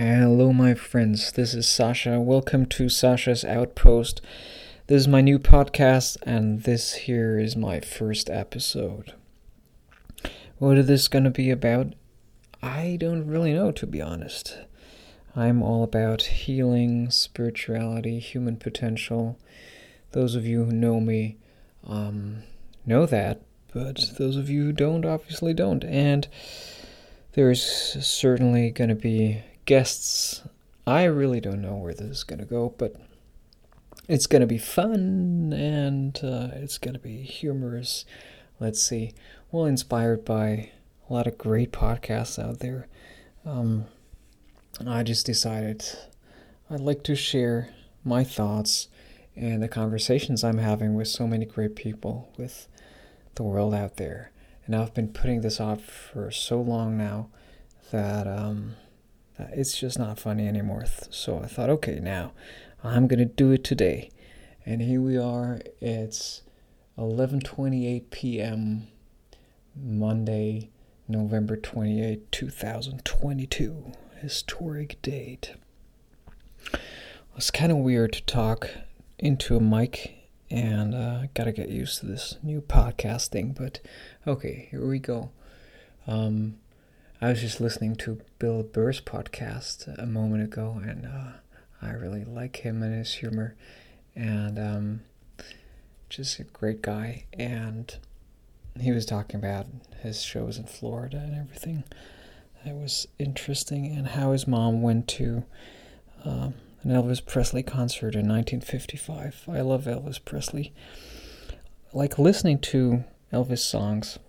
Hello, my friends. This is Sascha. Welcome to Sascha's Outpost. This is my new podcast, and this here is my first episode. What is this going to be about? I don't really know, to be honest. I'm all about healing, spirituality, human potential. Those of you who know me um, know that, but those of you who don't obviously don't. And there's certainly going to be guests. I really don't know where this is going to go, but it's going to be fun and uh, it's going to be humorous. Let's see. Well, inspired by a lot of great podcasts out there. Um, I just decided I'd like to share my thoughts and the conversations I'm having with so many great people with the world out there. And I've been putting this off for so long now that um, it's just not funny anymore. So I thought, okay, now I'm gonna do it today. And here we are. It's 11:28 p.m. Monday, November 28, 2022. Historic date. It's kind of weird to talk into a mic and uh, gotta get used to this new podcast thing. But okay, here we go. Um, I was just listening to Bill Burr's podcast a moment ago, and uh, I really like him and his humor, and um, just a great guy. And he was talking about his shows in Florida and everything. That was interesting, and how his mom went to. Um, an Elvis Presley concert in 1955. I love Elvis Presley. Like listening to Elvis songs,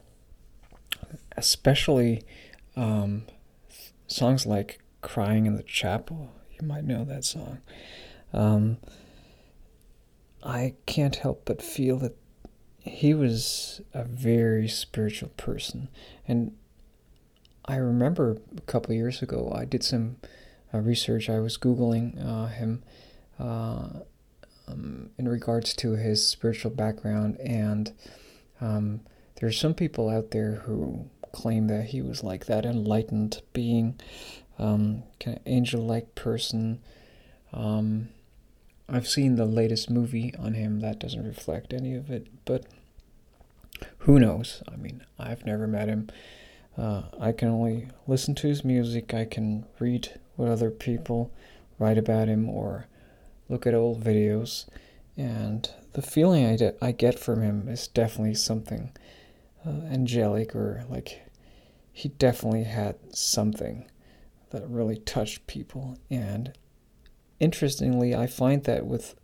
especially um, songs like Crying in the Chapel. You might know that song. Um, I can't help but feel that he was a very spiritual person. And I remember a couple years ago, I did some uh, research, I was Googling uh, him uh, um, in regards to his spiritual background, and um, there are some people out there who claim that he was like that enlightened being, um, kind of angel like person. Um, I've seen the latest movie on him that doesn't reflect any of it, but who knows? I mean, I've never met him. Uh, I can only listen to his music. I can read what other people write about him or look at old videos. And the feeling I, de- I get from him is definitely something uh, angelic or like he definitely had something that really touched people. And interestingly, I find that with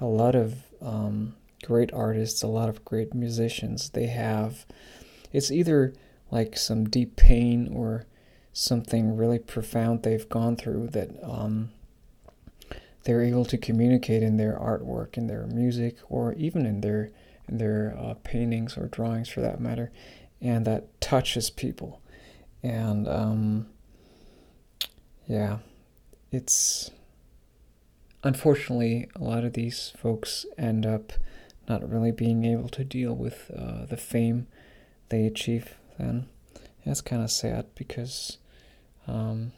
a lot of um, great artists, a lot of great musicians, they have it's either like some deep pain or something really profound they've gone through that um, they're able to communicate in their artwork, in their music, or even in their in their uh, paintings or drawings, for that matter, and that touches people. And um, yeah, it's unfortunately a lot of these folks end up not really being able to deal with uh, the fame they achieve. Then that's kind of sad because um,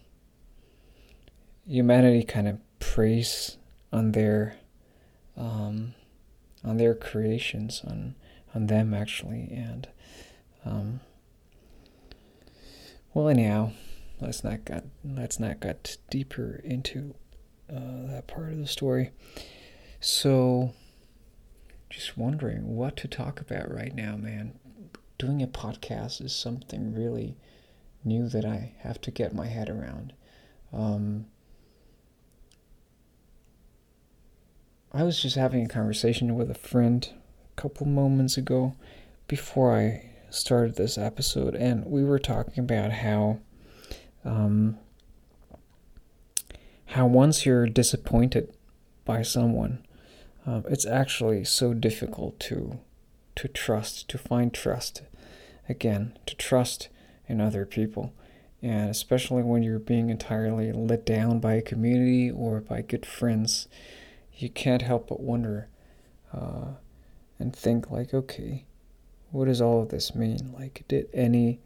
humanity kind of preys on their um, on their creations on on them actually and um, well anyhow let's not get let's not get deeper into uh, that part of the story so just wondering what to talk about right now man doing a podcast is something really new that I have to get my head around. Um, I was just having a conversation with a friend a couple moments ago before I started this episode, and we were talking about how um, how once you're disappointed by someone, uh, it's actually so difficult to to trust, to find trust again, to trust in other people. And especially when you're being entirely let down by a community or by good friends, you can't help but wonder uh, and think, like, okay, what does all of this mean? Like, did any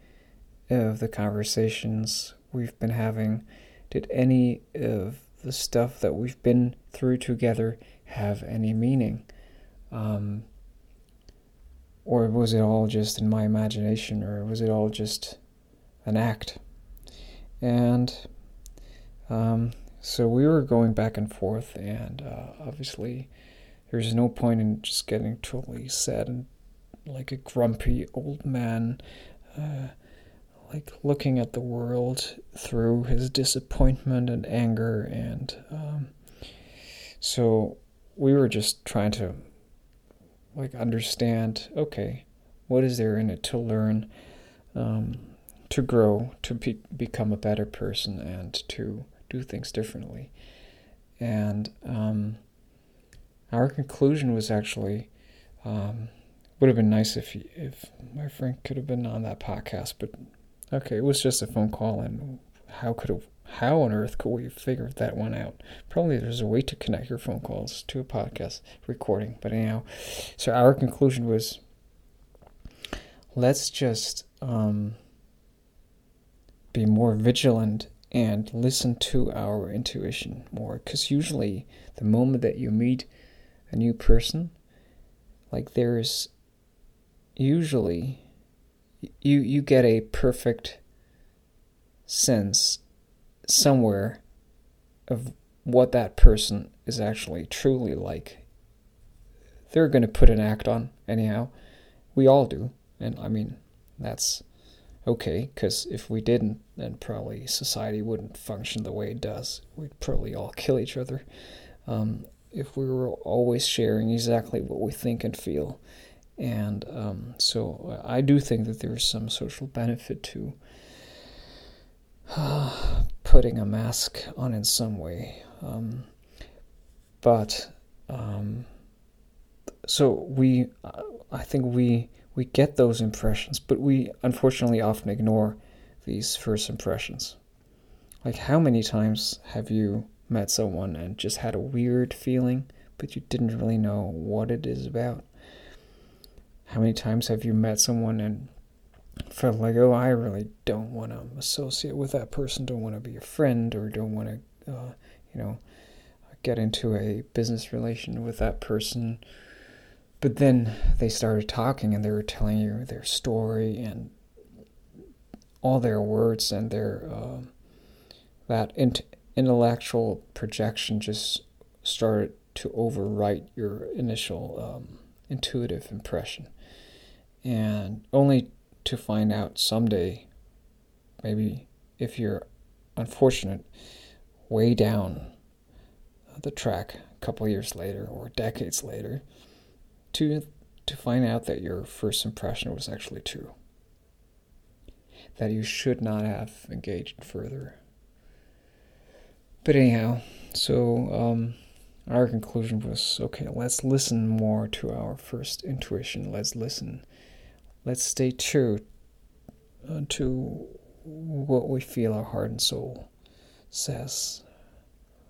of the conversations we've been having, did any of the stuff that we've been through together have any meaning? Um, or was it all just in my imagination, or was it all just an act? And um, so we were going back and forth, and uh, obviously, there's no point in just getting totally sad and like a grumpy old man, uh, like looking at the world through his disappointment and anger. And um, so we were just trying to like understand okay, what is there in it to learn? Um, to grow, to be, become a better person, and to do things differently. And um, our conclusion was actually um, would have been nice if if my friend could have been on that podcast, but okay, it was just a phone call, and how could have how on earth could we figure that one out? Probably there's a way to connect your phone calls to a podcast recording, but anyhow, so our conclusion was let's just um, be more vigilant and listen to our intuition more. Because usually, the moment that you meet a new person, like there's usually you you get a perfect sense somewhere of what that person is actually truly like. They're going to put an act on anyhow. We all do. And I mean, that's okay, because if we didn't, then probably society wouldn't function the way it does. We'd probably all kill each other um, if we were always sharing exactly what we think and feel. And um, so I do think that there's some social benefit to uh, putting a mask on in some way. Um, but um, so we, I think we we get those impressions, but we unfortunately often ignore these first impressions. Like, how many times have you met someone and just had a weird feeling, but you didn't really know what it is about? How many times have you met someone and felt like, oh, I really don't want to associate with that person, don't want to be a friend, or don't want to, uh, you know, get into a business relation with that person? But then they started talking and they were telling you their story and all their words and their uh, that int- intellectual projection just started to overwrite your initial um, intuitive impression. And only to find out someday, maybe if you're unfortunate, way down the track a couple years later or decades later, to to find out that your first impression was actually true. That you should not have engaged further. But anyhow, so um, our conclusion was okay, let's listen more to our first intuition. Let's listen. Let's stay true uh, to what we feel our heart and soul says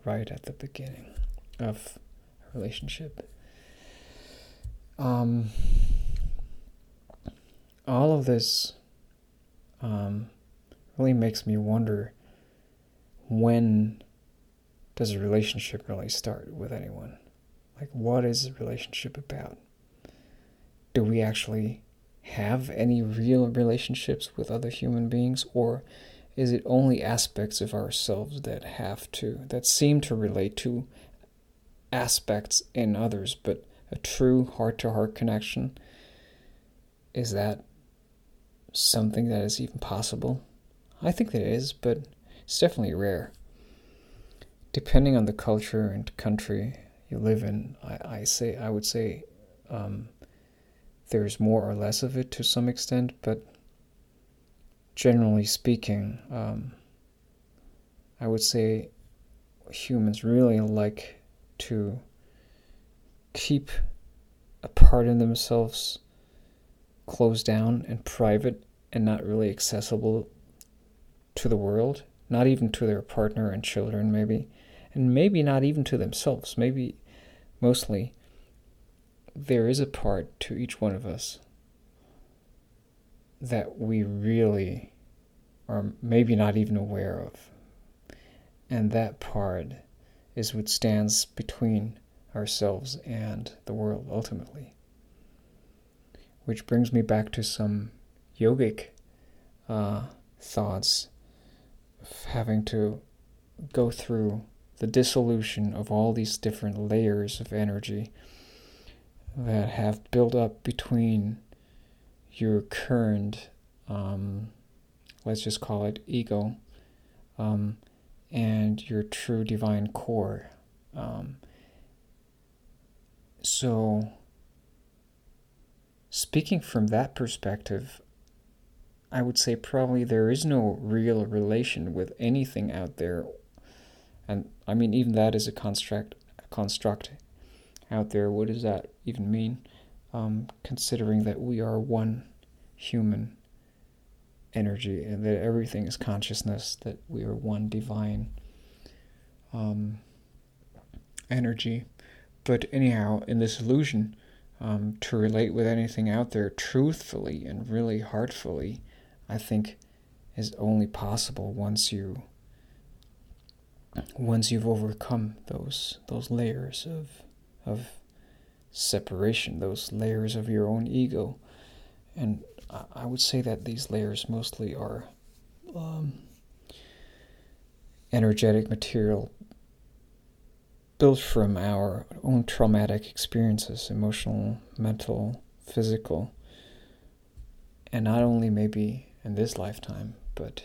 right at the beginning of a relationship um, all of this um, really makes me wonder when does a relationship really start with anyone? Like, what is a relationship about? Do we actually have any real relationships with other human beings, or is it only aspects of ourselves that have to, that seem to relate to aspects in others, but a true heart to heart connection? Is that something that is even possible? I think that it is, but it's definitely rare. Depending on the culture and country you live in, I, I say I would say um, there's more or less of it to some extent, but generally speaking, um, I would say humans really like to keep a part of themselves closed down and private and not really accessible to the world, not even to their partner and children, maybe, and maybe not even to themselves. Maybe mostly there is a part to each one of us that we really are maybe not even aware of. and that part is what stands between ourselves and the world ultimately. Which brings me back to some yogic uh, thoughts of having to go through the dissolution of all these different layers of energy that have built up between your current, um, let's just call it ego, um, and your true divine core. Um, so, speaking from that perspective, I would say probably there is no real relation with anything out there. And I mean, even that is a construct, a construct out there. What does that even mean? Um, considering that we are one human energy and that everything is consciousness, that we are one divine um, energy. But anyhow, in this illusion, um, to relate with anything out there truthfully and really heartfully, I think is only possible once you once you've overcome those those layers of of separation, those layers of your own ego, and I would say that these layers mostly are um, energetic material built from our own traumatic experiences, emotional, mental, physical, and not only maybe in this lifetime, but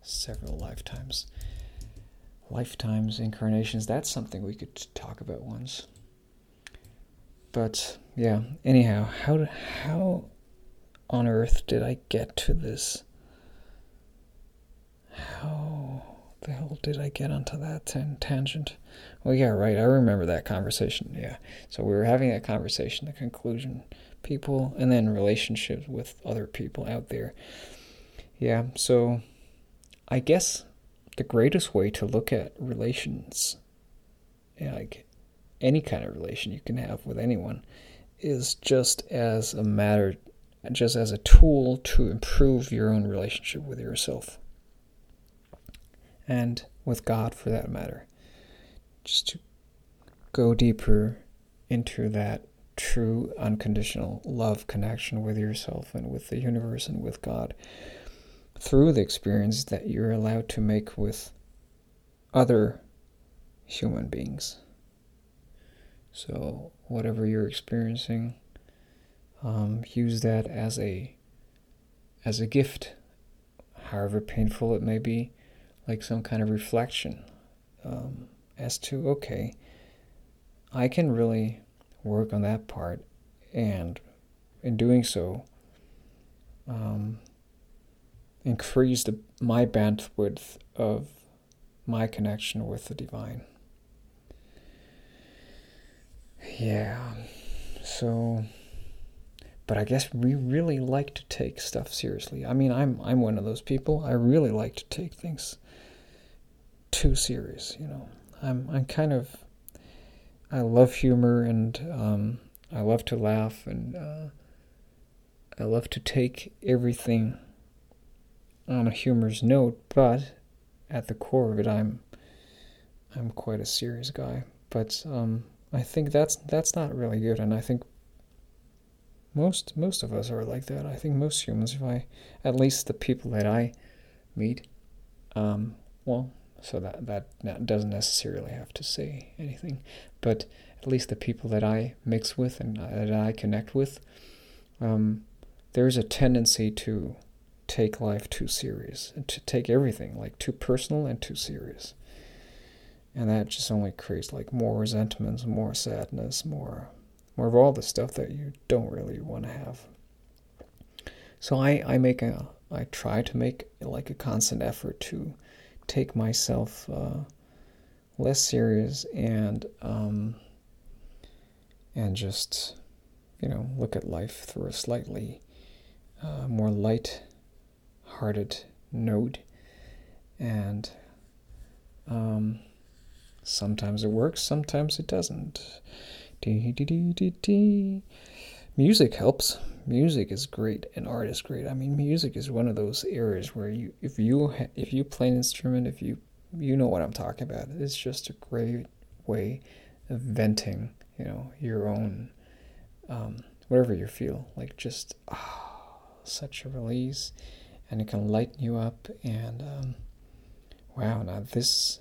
several lifetimes. Lifetimes, incarnations, that's something we could talk about once. But yeah, anyhow, how how on earth did I get to this? How the hell did I get onto that tangent? Well, yeah, right. I remember that conversation. Yeah. So we were having that conversation, the conclusion people, and then relationships with other people out there. Yeah, so I guess the greatest way to look at relations, like any kind of relation you can have with anyone, is just as a matter, just as a tool to improve your own relationship with yourself and with God for that matter. Just to go deeper into that true unconditional love connection with yourself and with the universe and with God through the experience that you're allowed to make with other human beings. So, whatever you're experiencing, um, use that as a as a gift, however painful it may be, like some kind of reflection um, as to okay, I can really work on that part, and in doing so, um, increase the, my bandwidth of my connection with the divine. Yeah, so, but I guess we really like to take stuff seriously. I mean, I'm I'm one of those people. I really like to take things too serious. You know, I'm I'm kind of I love humor and um, I love to laugh and uh, I love to take everything on a humorous note, but at the core of it, I'm I'm quite a serious guy. But um, I think that's that's not really good, and I think most most of us are like that. I think most humans, if I, at least the people that I meet, um, well, so that that doesn't necessarily have to say anything, but at least the people that I mix with and uh, that I connect with, um, there's a tendency to take life too serious and to take everything like too personal and too serious. And that just only creates like more resentments, more sadness, more more of all the stuff that you don't really want to have. So I, I make a I try to make like a constant effort to take myself uh, less serious and um, and just you know look at life through a slightly uh, more light hearted note. And um, sometimes it works sometimes it doesn't. Music helps music is great and art is great i mean music is one of those areas where you if you if you play an instrument if you you know what I'm talking about. It's just a great way of venting, you know, your own, um, whatever you feel. Like just, oh, such a release. And it can lighten you up. And um, wow, now this,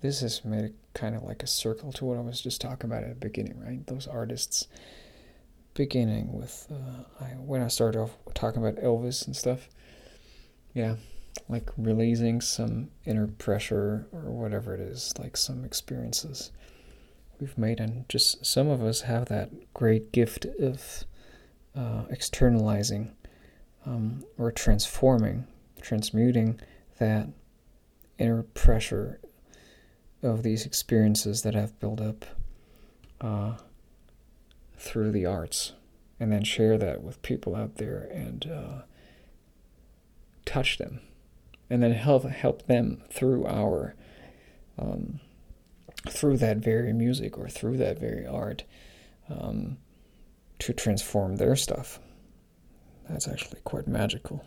this has made it kind of like a circle to what I was just talking about at the beginning, right? Those artists beginning with uh, I, when I started off talking about Elvis and stuff. Yeah, like releasing some inner pressure or whatever it is, like some experiences we've made, and just some of us have that great gift of uh, externalizing um, or transforming, transmuting that inner pressure of these experiences that have built up uh, through the arts, and then share that with people out there and uh, touch them and then help help them through our um, through that very music or through that very art um, to transform their stuff. That's actually quite magical.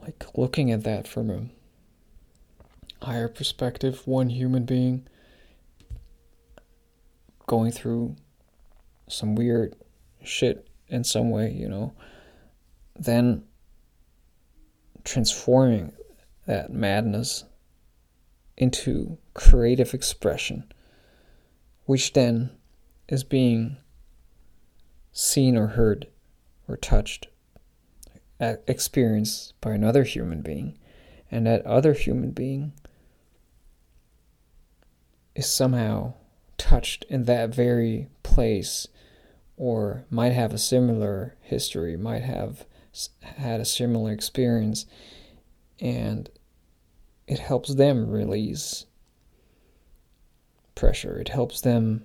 Like looking at that from a higher perspective, one human being going through some weird shit in some way, you know, then transforming that madness into creative expression, which then is being seen or heard or touched, experienced by another human being, and that other human being is somehow touched in that very place or might have a similar history, might have had a similar experience, and it helps them release pressure. It helps them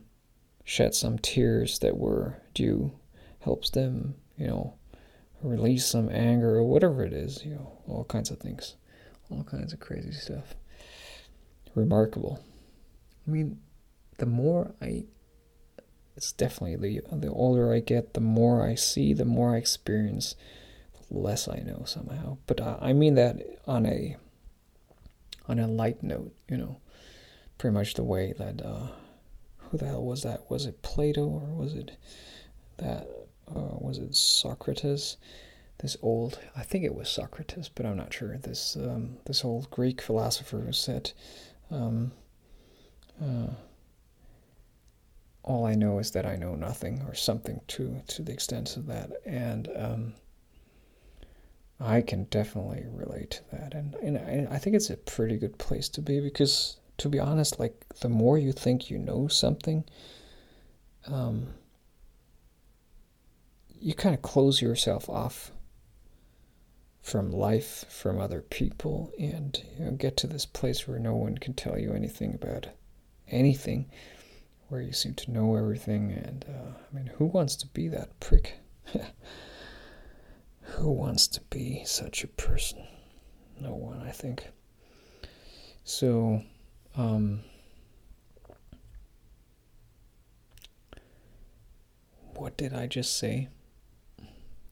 shed some tears that were due, helps them, you know, release some anger or whatever it is, you know, all kinds of things, all kinds of crazy stuff. Remarkable. I mean, the more I it's definitely the the older I get, the more I see, the more I experience, the less I know somehow. But uh, I mean that on a on a light note, you know, pretty much the way that uh, who the hell was that? Was it Plato or was it that uh, was it Socrates? This old, I think it was Socrates, but I'm not sure. This um, this old Greek philosopher who said, um, uh, "All I know is that I know nothing," or something to to the extent of that, and um, I can definitely relate to that, and and I think it's a pretty good place to be because, to be honest, like the more you think you know something, um, you kind of close yourself off from life, from other people, and you know, get to this place where no one can tell you anything about anything, where you seem to know everything. And uh, I mean, who wants to be that prick? Who wants to be such a person? No one, I think. So, um, what did I just say?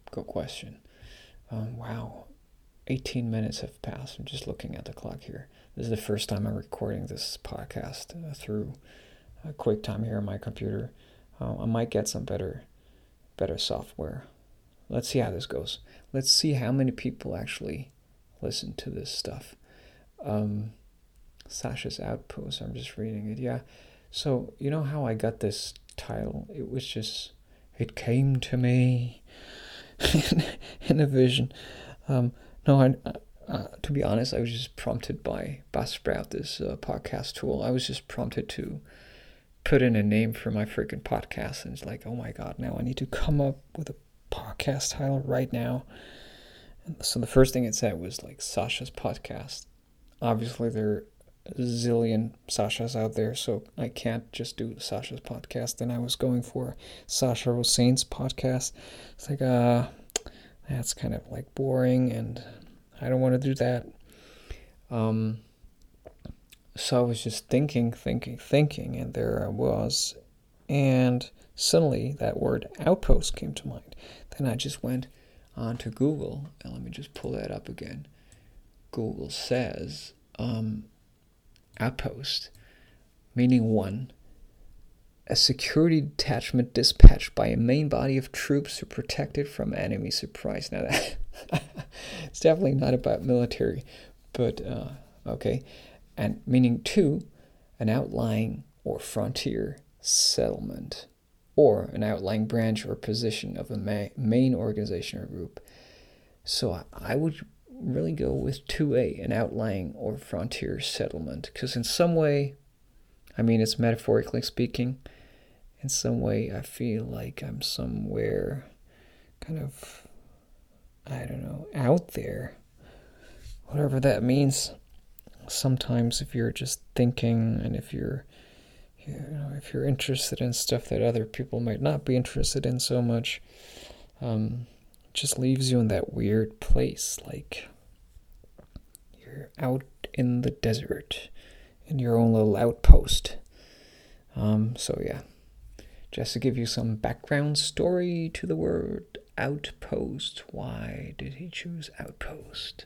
Good question. Um, wow, 18 minutes have passed. I'm just looking at the clock here. This is the first time I'm recording this podcast uh, through QuickTime here on my computer. Uh, I might get some better, better software Let's see how this goes. Let's see how many people actually listen to this stuff. Um, Sascha's Outpost, I'm just reading it. Yeah. So, you know how I got this title? It was just, it came to me in a vision. Um, no, I, uh, uh, to be honest, I was just prompted by Buzzsprout, this uh, podcast tool. I was just prompted to put in a name for my freaking podcast, and it's like, oh my god, now I need to come up with a podcast title right now. And so the first thing it said was like Sascha's podcast. Obviously, there are a zillion Sashas out there, so I can't just do Sascha's podcast. And I was going for Sascha Rossaint's podcast. It's like, uh, that's kind of like boring, and I don't want to do that. Um, so I was just thinking, thinking, thinking, and there I was, and suddenly that word outpost came to mind. Then I just went onto Google, and let me just pull that up again. Google says um, outpost, meaning one, a security detachment dispatched by a main body of troops to protect it from enemy surprise. Now that it's definitely not about military, but uh, okay, and meaning two, an outlying or frontier settlement, or an outlying branch or position of a ma- main organization or group. So I would really go with 2A, an outlying or frontier settlement, because in some way, I mean, it's metaphorically speaking, in some way, I feel like I'm somewhere kind of, I don't know, out there. Whatever that means. Sometimes, if you're just thinking and if you're you know, if you're interested in stuff that other people might not be interested in so much, um, just leaves you in that weird place. Like you're out in the desert in your own little outpost. Um, so, yeah, just to give you some background story to the word outpost. Why did he choose outpost?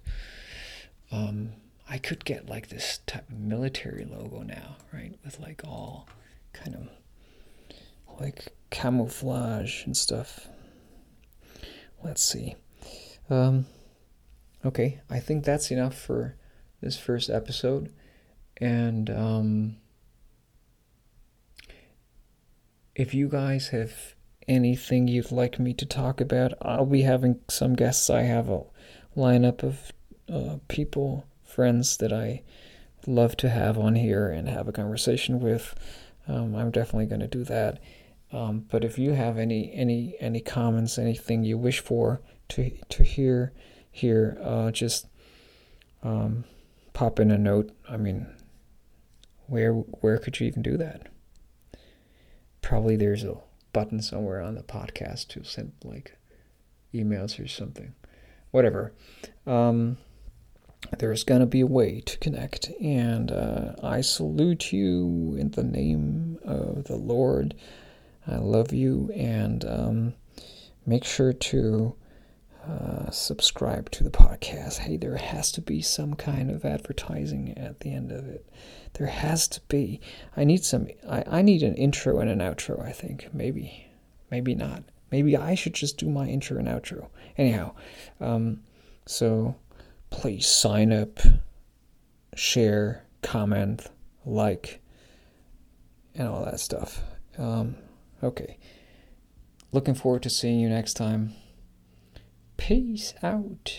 Um, I could get like this type of military logo now, right? With like all kind of like camouflage and stuff. Let's see. Um, okay, I think that's enough for this first episode. And um, if you guys have anything you'd like me to talk about, I'll be having some guests. I have a lineup of uh, people, friends that I love to have on here and have a conversation with. Um, I'm definitely going to do that. Um, but if you have any any any comments, anything you wish for to to hear here, uh, just um, pop in a note. I mean, where where could you even do that? Probably there's a button somewhere on the podcast to send like emails or something. Whatever. There's going to be a way to connect. And uh, I salute you in the name of the Lord. I love you. And um, make sure to uh, subscribe to the podcast. Hey, there has to be some kind of advertising at the end of it. There has to be. I need some. I, I need an intro and an outro, I think. Maybe. Maybe not. Maybe I should just do my intro and outro. Anyhow, um, so please sign up, share, comment, like, and all that stuff. Um, okay. Looking forward to seeing you next time. Peace out.